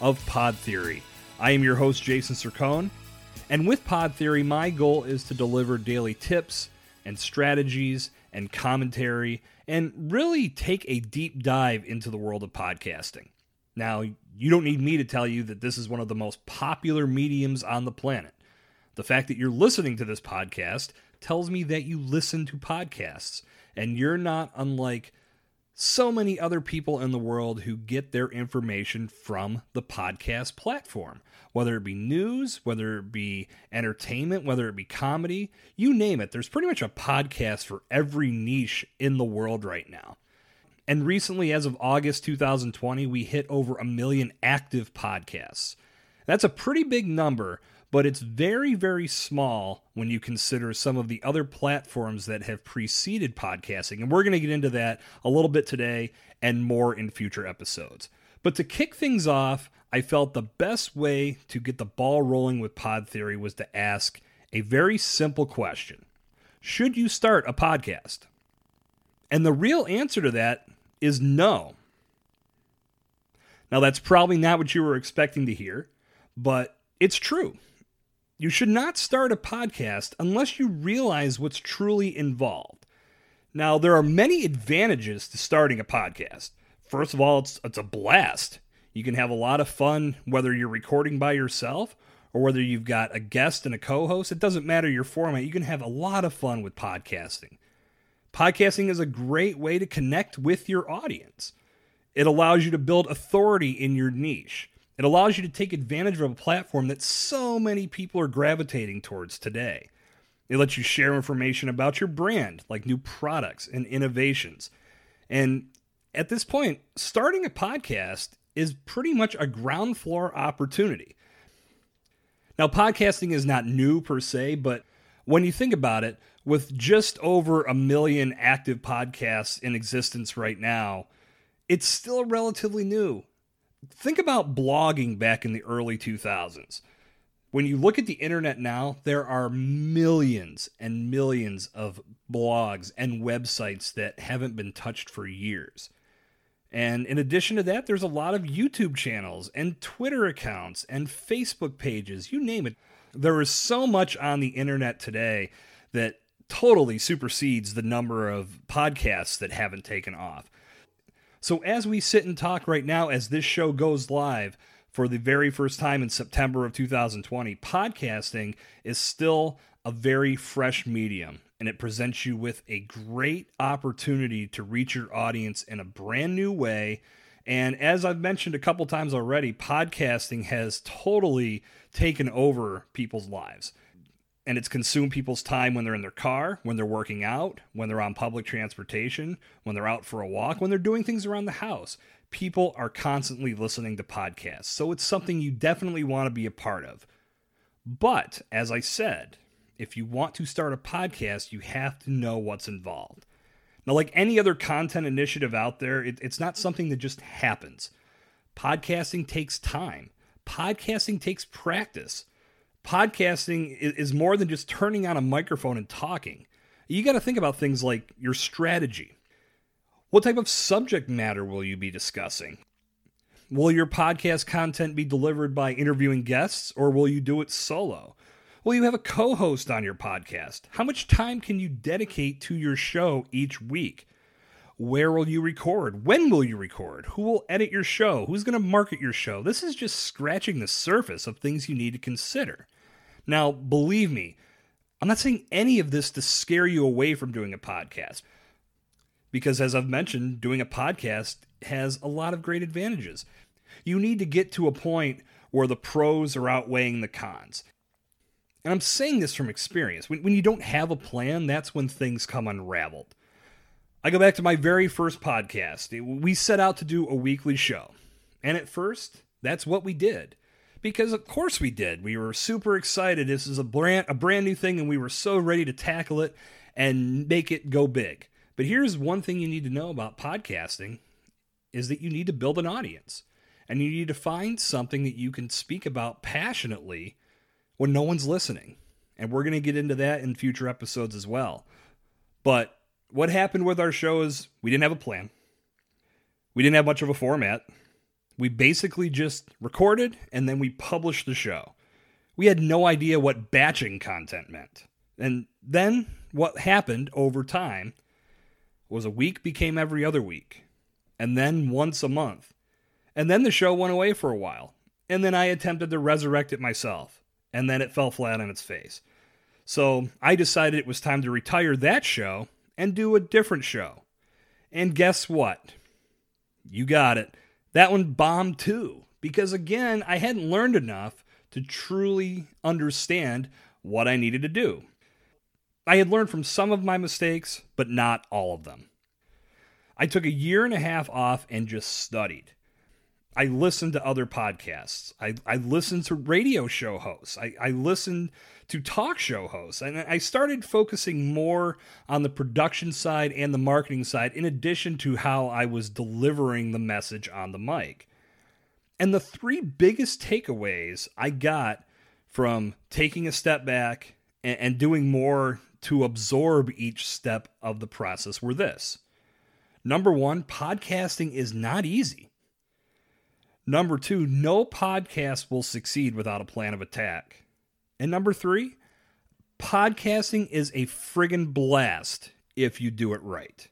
of Pod Theory. I am your host, Jason Sircone, and with Pod Theory, my goal is to deliver daily tips and strategies and commentary and really take a deep dive into the world of podcasting. Now, you don't need me to tell you that this is one of the most popular mediums on the planet. The fact that you're listening to this podcast tells me that you listen to podcasts, and you're not unlike so many other people in the world who get their information from the podcast platform. Whether it be news, whether it be entertainment, whether it be comedy, you name it. There's pretty much a podcast for every niche in the world right now. And recently, as of August 2020, we hit over a million active podcasts. That's a pretty big number but it's very, very small when you consider some of the other platforms that have preceded podcasting. And we're going to get into that a little bit today and more in future episodes. But to kick things off, I felt the best way to get the ball rolling with Pod Theory was to ask a very simple question Should you start a podcast? And the real answer to that is no. Now, that's probably not what you were expecting to hear, but it's true. You should not start a podcast unless you realize what's truly involved. Now, there are many advantages to starting a podcast. First of all, it's, it's a blast. You can have a lot of fun whether you're recording by yourself or whether you've got a guest and a co host. It doesn't matter your format. You can have a lot of fun with podcasting. Podcasting is a great way to connect with your audience. It allows you to build authority in your niche. It allows you to take advantage of a platform that so many people are gravitating towards today. It lets you share information about your brand, like new products and innovations. And at this point, starting a podcast is pretty much a ground floor opportunity. Now, podcasting is not new per se, but when you think about it, with just over a million active podcasts in existence right now, it's still relatively new think about blogging back in the early 2000s. When you look at the internet now, there are millions and millions of blogs and websites that haven't been touched for years. And in addition to that, there's a lot of YouTube channels and Twitter accounts and Facebook pages, you name it. There is so much on the internet today that totally supersedes the number of podcasts that haven't taken off. So, as we sit and talk right now, as this show goes live for the very first time in September of 2020, podcasting is still a very fresh medium and it presents you with a great opportunity to reach your audience in a brand new way. And as I've mentioned a couple times already, podcasting has totally taken over people's lives and it's consumed people's time when they're in their car, when they're working out, when they're on public transportation, when they're out for a walk, when they're doing things around the house. People are constantly listening to podcasts, so it's something you definitely want to be a part of. But, as I said, if you want to start a podcast, you have to know what's involved. Now, like any other content initiative out there, it, it's not something that just happens. Podcasting takes time, podcasting takes practice podcasting is more than just turning on a microphone and talking. You got to think about things like your strategy. What type of subject matter will you be discussing? Will your podcast content be delivered by interviewing guests or will you do it solo? Will you have a co host on your podcast? How much time can you dedicate to your show each week? Where will you record? When will you record? Who will edit your show? Who's going to market your show? This is just scratching the surface of things you need to consider. Now, believe me, I'm not saying any of this to scare you away from doing a podcast. Because as I've mentioned, doing a podcast has a lot of great advantages. You need to get to a point where the pros are outweighing the cons. And I'm saying this from experience. When, when you don't have a plan, that's when things come unraveled. I go back to my very first podcast. We set out to do a weekly show. And at first, That's what we did. Because of course we did. We were super excited. This is a brand a brand new thing and we were so ready to tackle it and make it go big. But here's one thing you need to know about podcasting is that you need to build an audience. And you need to find something that you can speak about passionately when no one's listening. And we're going to get into that in future episodes as well. But what happened with our show is we didn't have a plan. We didn't have much of a format. We basically just recorded and then we published the show. We had no idea what batching content meant. And then what happened over time was a week became every other week, and then once a month. And then the show went away for a while. And then I attempted to resurrect it myself, and then it fell flat on its face. So I decided it was time to retire that show and do a different show. And guess what? You got it. That one bombed too, because again, I hadn't learned enough to truly understand what I needed to do. I had learned from some of my mistakes, but not all of them. I took a year and a half off and just studied. I listened to other podcasts. I, I listened to radio show hosts. I, I listened to talk show hosts. And I started focusing more on the production side and the marketing side, in addition to how I was delivering the message on the mic. And the three biggest takeaways I got from taking a step back and, and doing more to absorb each step of the process were this. Number one, podcasting is not easy. Number two, no podcast will succeed without a plan of attack. And number three, podcasting is a friggin' blast if you do it right.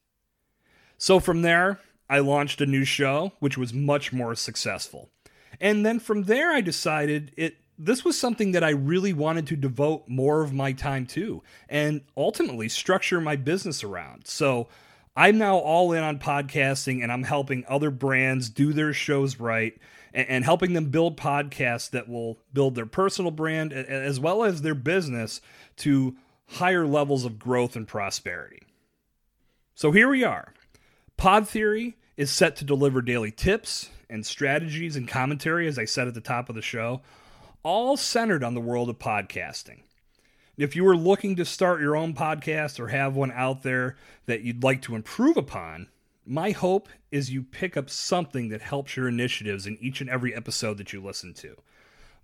So from there, I launched a new show, which was much more successful. And then from there, I decided it this was something that I really wanted to devote more of my time to and ultimately structure my business around. So I'm now all in on podcasting and I'm helping other brands do their shows right and, and helping them build podcasts that will build their personal brand as well as their business to higher levels of growth and prosperity. So here we are. Pod Theory is set to deliver daily tips and strategies and commentary, as I said at the top of the show, all centered on the world of podcasting. If you are looking to start your own podcast or have one out there that you'd like to improve upon, my hope is you pick up something that helps your initiatives in each and every episode that you listen to.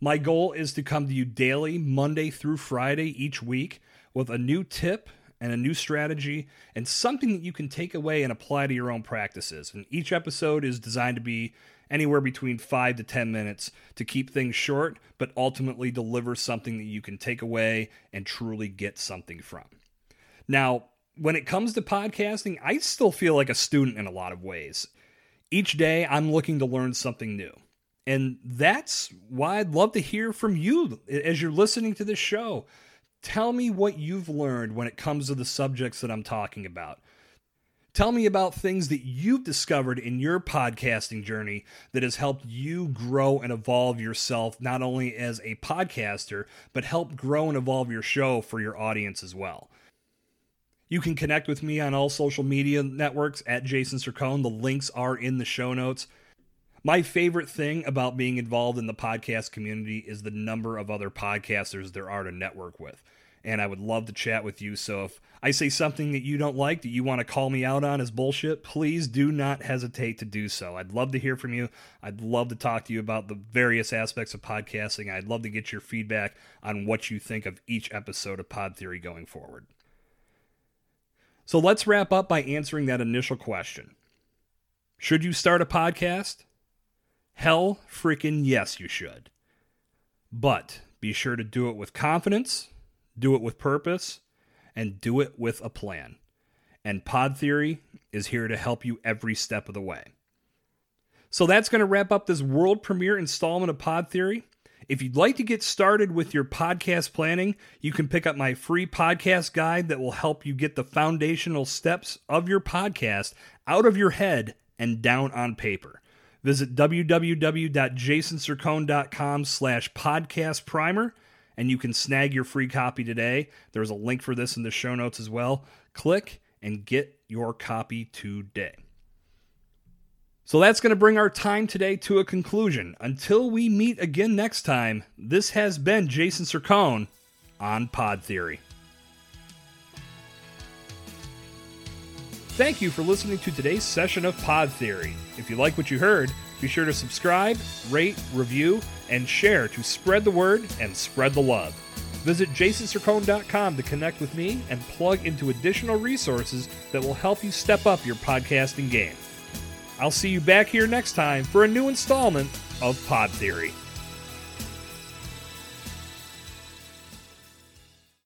My goal is to come to you daily, Monday through Friday, each week, with a new tip and a new strategy and something that you can take away and apply to your own practices. And each episode is designed to be anywhere between five to 10 minutes to keep things short, but ultimately deliver something that you can take away and truly get something from. Now, when it comes to podcasting, I still feel like a student in a lot of ways. Each day, I'm looking to learn something new. And that's why I'd love to hear from you as you're listening to this show. Tell me what you've learned when it comes to the subjects that I'm talking about. Tell me about things that you've discovered in your podcasting journey that has helped you grow and evolve yourself, not only as a podcaster, but help grow and evolve your show for your audience as well. You can connect with me on all social media networks at Jason Sircone. The links are in the show notes. My favorite thing about being involved in the podcast community is the number of other podcasters there are to network with. And I would love to chat with you. So if I say something that you don't like, that you want to call me out on as bullshit, please do not hesitate to do so. I'd love to hear from you. I'd love to talk to you about the various aspects of podcasting. I'd love to get your feedback on what you think of each episode of Pod Theory going forward. So let's wrap up by answering that initial question Should you start a podcast? Hell freaking yes, you should. But be sure to do it with confidence, do it with purpose, and do it with a plan. And Pod Theory is here to help you every step of the way. So that's going to wrap up this world premiere installment of Pod Theory. If you'd like to get started with your podcast planning, you can pick up my free podcast guide that will help you get the foundational steps of your podcast out of your head and down on paper. Visit www.jasonsircone.com slash podcast primer and you can snag your free copy today. There's a link for this in the show notes as well. Click and get your copy today. So that's going to bring our time today to a conclusion. Until we meet again next time, this has been Jason Sircone on Pod Theory. Thank you for listening to today's session of Pod Theory. If you like what you heard, be sure to subscribe, rate, review, and share to spread the word and spread the love. Visit jasonsircone.com to connect with me and plug into additional resources that will help you step up your podcasting game. I'll see you back here next time for a new installment of Pod Theory.